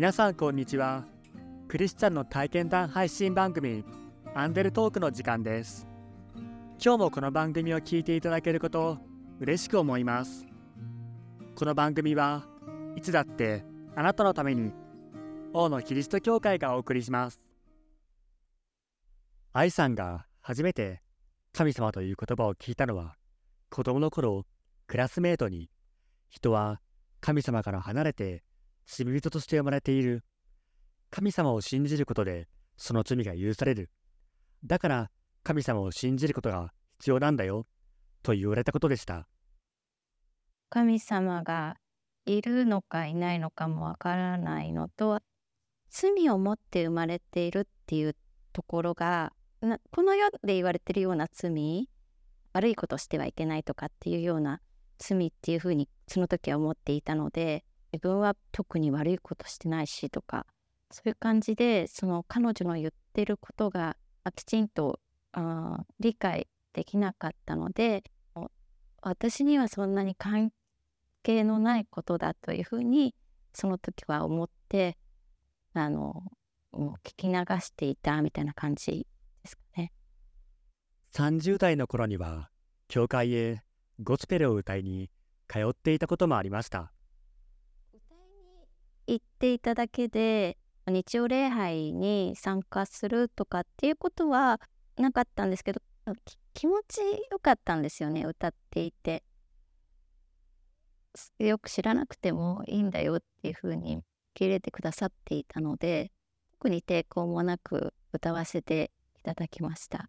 皆さんこんにちは。クリスチャンの体験談配信番組アンデルトークの時間です。今日もこの番組を聞いていただけること嬉しく思います。この番組はいつだってあなたのために王のキリスト教会がお送りします。愛さんが初めて神様という言葉を聞いたのは子供の頃クラスメートに人は神様から離れて罪人として生まれている。神様を信じることでその罪が許される。だから神様を信じることが必要なんだよ。と言われたことでした。神様がいるのかいないのかもわからないのと罪を持って生まれているっていうところがこの世で言われてるような罪悪いことしてはいけないとかっていうような罪っていうふうにその時は思っていたので自分は特に悪いことしてないしとかそういう感じでその彼女の言ってることがきちんとあ理解できなかったので私にはそんなに関係のないことだというふうにその時は思ってあのもう聞き流していたみたいな感じですかね。30代の頃には教会へゴスペルを歌いに通っていたこともありました。行っていただけで日曜礼拝に参加するとかっていうことはなかったんですけど気持ちよかったんですよね歌っていて。よく知らなくてもいいんだよっていうふうに受け入れてくださっていたので特に抵抗もなく歌わせていただきました。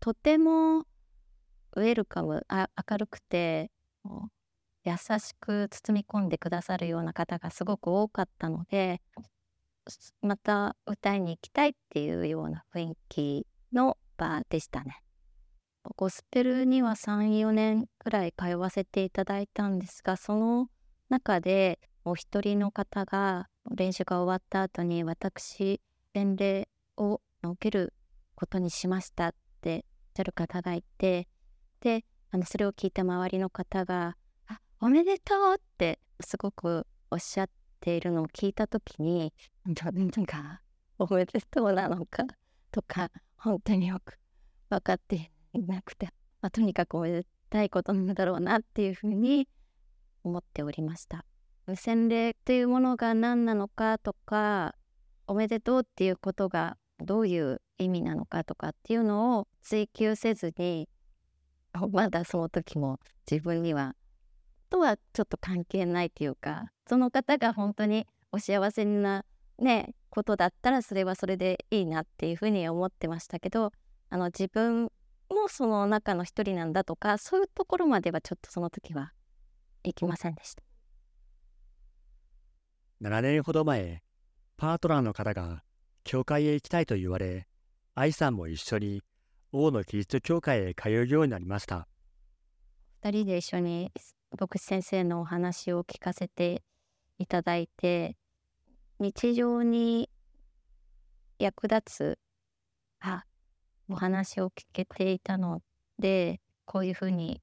とてもウェルカム明るくて優しく包み込んでくださるような方がすごく多かったのでまた歌いに行きたいっていうような雰囲気の場でしたね。ゴスペルには34年くらい通わせていただいたんですがその中でお一人の方が練習が終わった後に私洗礼を受けることにしましたっておっしゃる方がいてであのそれを聞いた周りの方がおめでとうってすごくおっしゃっているのを聞いた時になんかおめでとうなのか？とか本当によく分かっていなくて、まあ、とにかくおめでたいことなんだろうなっていうふうに思っておりました。洗礼というものが何なのかとかおめでとうっていうことがどういう意味なのかとかっていうのを追求せずにまだその時も自分にはとはちょっと関係ないというかその方が本当にお幸せなねことだったらそれはそれでいいなっていうふうに思ってましたけどあの自分もその中の一人なんだとかそういうところまではちょっとその時は行きませんでした。7年ほど前パートナーの方が教会へ行きたいと言われ愛さんも一緒に王のキリスト教会へ通うようになりました2人で一緒に牧師先生のお話を聞かせていただいて日常に役立つあお話を聞けていたのでこういうふうに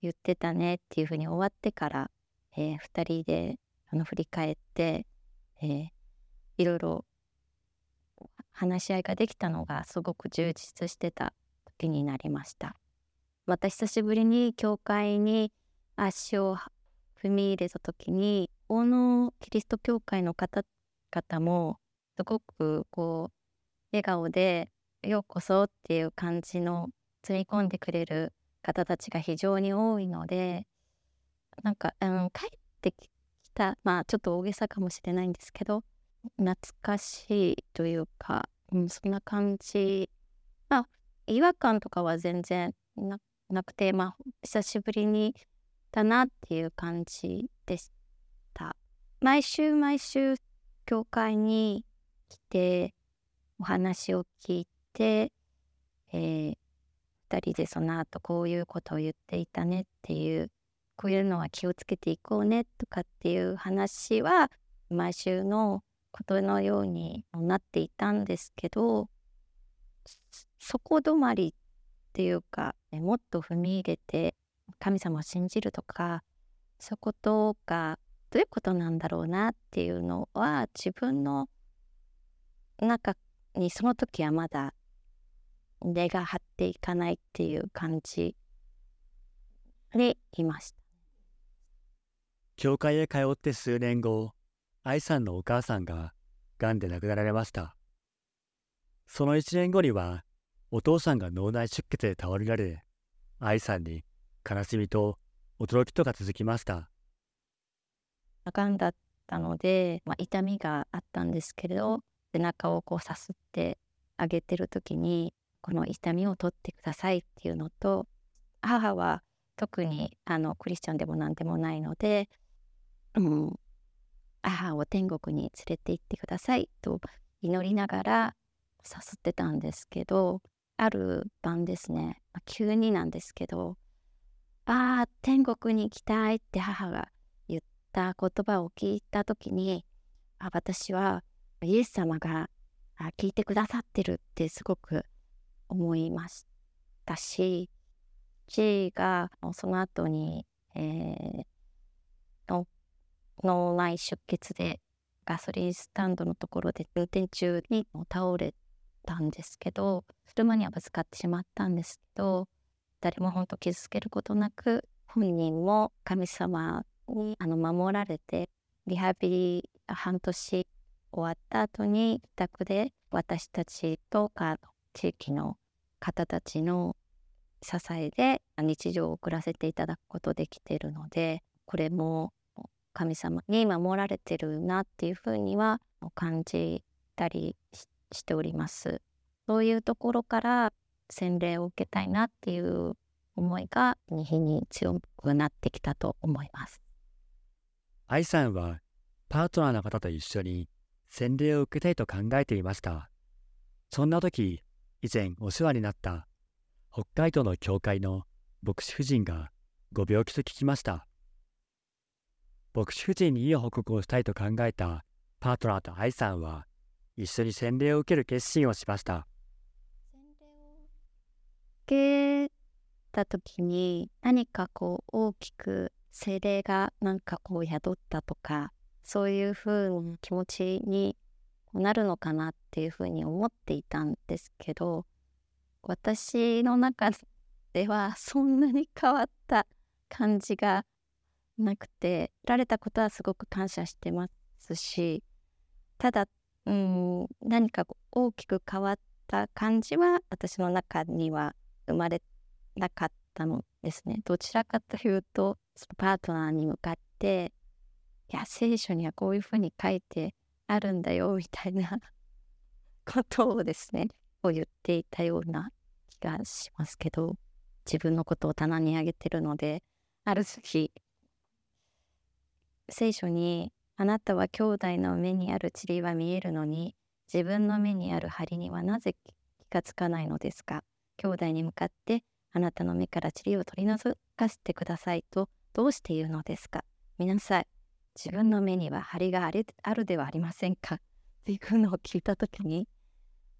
言ってたねっていうふうに終わってから、えー、2人であの振り返って、えー、いろいろ話し合いができたのがすごく充実してた時になりました。また久しぶりに教会に足を踏み入れた時に大野キリスト教会の方々もすごくこう笑顔で「ようこそ」っていう感じの積み込んでくれる方たちが非常に多いのでなんか、うん、帰ってきたまあちょっと大げさかもしれないんですけど懐かしいというか、うん、そんな感じ。まあ違和感とかは全然なくてまあ久しぶりにだなっていう感じでした。毎週毎週教会に来てお話を聞いて、えー、2人でその後こういうことを言っていたねっていうこういうのは気をつけていこうねとかっていう話は毎週のことのようになっていたんですけどそこ止まりっていうかもっと踏み入れて神様を信じるとかそことがどういうことなんだろうなっていうのは自分の中にその時はまだ根が張っていかないっていう感じでいました。教会へ通って数年後、愛さんのお母さんが癌で亡くなられました。その1年後には、お父さんが脳内出血で倒れられ、愛さんに悲しみと驚きとが続きました？癌だったので、まあ、痛みがあったんですけれど、背中をこうさすってあげてる時に、この痛みを取ってくださいっていうのと、母は特にあのクリスチャンでも何でもないので、うん、母を天国に連れて行ってくださいと祈りながらさすってたんですけどある晩ですね、ま、急になんですけど「ああ天国に行きたい」って母が言った言葉を聞いた時にあ私はイエス様が聞いてくださってるってすごく思いましたし J がその後に、えー、脳内出血でガソリンスタンドのところで運転中に倒れたんですけど車にはぶつかってしまったんですけど誰も本当傷つけることなく本人も神様にあの守られてリハビリ半年終わった後に自宅で私たちとか地域の方たちの支えで日常を送らせていただくことできているのでこれも神様に守られてるなっていうふうには感じたりしております。そういうところから洗礼を受けたいなっていう思いが日に強くなってきたと思います。愛さんはパートナーの方と一緒に洗礼を受けたいと考えていました。そんな時、以前お世話になった北海道の教会の牧師夫人がご病気と聞きました。牧師夫人にいい報告をしたいと考えたパートナーと愛さんは一緒に洗礼を受ける決心をしましたけた時に何かこう大きく精霊がなんかこう宿ったとかそういう風な気持ちになるのかなっていうふうに思っていたんですけど私の中ではそんなに変わった感じがなくてられたことはすごく感謝してますしただうん何か大きく変わった感じは私の中には生まれなかったのですね。どちらかというとパートナーに向かっていや聖書にはこういうふうに書いてあるんだよみたいな ことをですねを言っていたような気がしますけど自分のことを棚に上げてるのである日聖書にあなたは兄弟の目にある塵は見えるのに自分の目にある針にはなぜ気がつかないのですか？兄弟に向かってあなたの目から塵を取り除かせてくださいとどうして言うのですか見なさい。自分の目には針があるではありませんか？っていうのを聞いた時に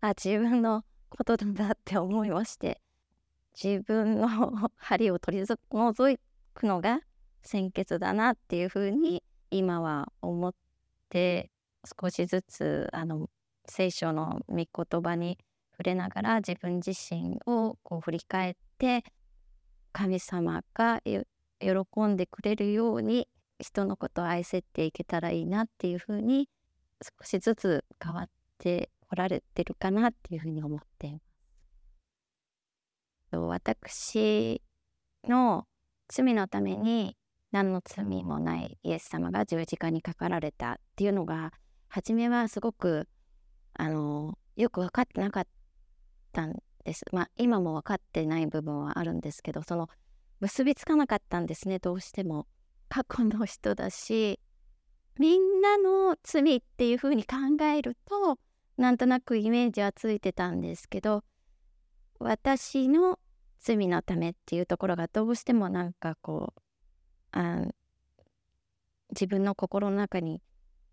あ自分のことだなって思いまして自分の針を取り除くのが先決だなっていうふうに今は思って少しずつあの聖書の御言葉に触れながら自分自身をこう振り返って神様が喜んでくれるように人のことを愛せていけたらいいなっていうふうに少しずつ変わってこられてるかなっていうふうに思っています。私の罪のために何の罪もないイエス様が十字架にかかられたっていうのが初めはすごくあのよく分かってなかったんです。まあ今も分かってない部分はあるんですけどその結びつかなかったんですねどうしても。過去の人だしみんなの罪っていうふうに考えるとなんとなくイメージはついてたんですけど私の罪のためっていうところがどうしてもなんかこうあ自分の心の中に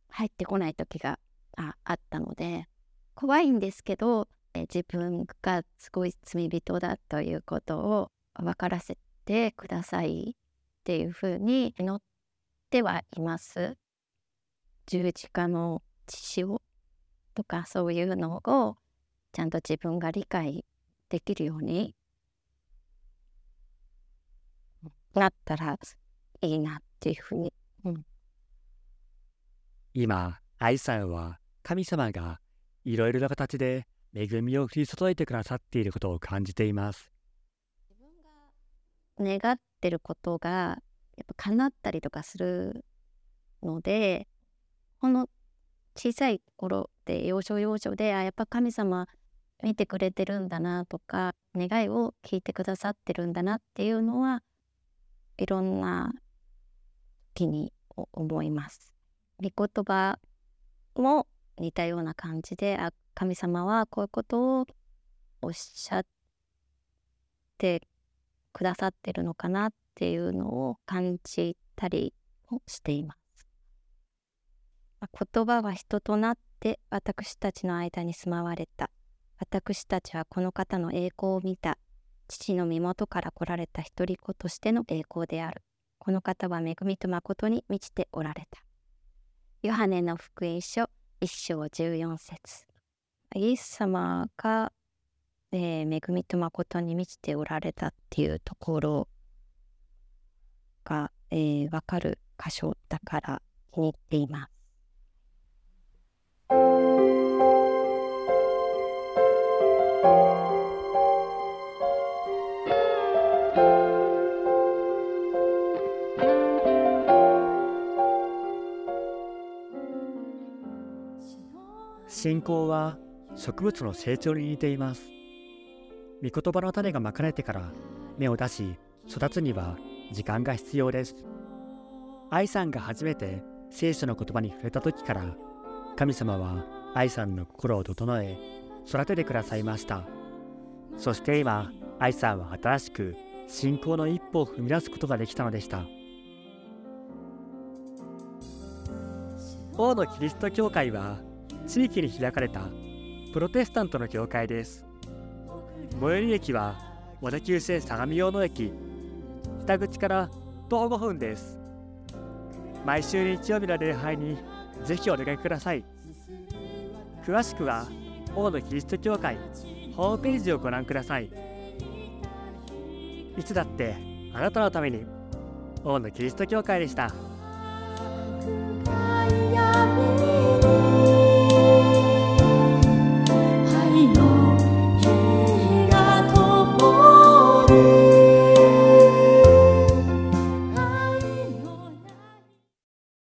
入ってこない時がああったので怖いんですけど自分がすごい罪人だということを分からせてくださいっていうふうに祈ってはいます。十字架の血潮とかそういうのをちゃんと自分が理解できるようになったらいいなっていうふうに。うん、今、愛さんは神様がいろいろな形で恵みを降り注いでくださっていることを感じています。自分が願ってることがやっぱ叶ったりとかするのでこの小さい頃で要所要所であやっぱ神様見てくれてるんだなとか願いを聞いてくださってるんだなっていうのはいろんな時に思います。御言葉も似たような感じであ神様はこういうことをおっしゃってくださってるのかなっていうのを感じたりもしています。言葉は人となって私たちの間に住まわれた。私たちはこの方の栄光を見た。父の身元から来られた一人子としての栄光である。この方は恵みと誠に満ちておられた。ヨハネの福音書一章14節イエス様がえー、恵みと誠に満ちておられたっていうところが、えー、分かる箇所だから気に入っています。信仰は植物の成長に似ています。御言葉の種がまかれてから芽を出し育つには時間が必要です。愛さんが初めて聖書の言葉に触れた時から神様は愛さんの心を整え育ててくださいました。そして今愛さんは新しく信仰の一歩を踏み出すことができたのでした。王のキリスト教会は地域に開かれたプロテスタントの教会です。最寄り駅は小田急線相模大野駅。北口から徒歩5分です。毎週日曜日の礼拝にぜひお願いください。詳しくは大野キリスト教会ホームページをご覧ください。いつだってあなたのために大野キリスト教会でした。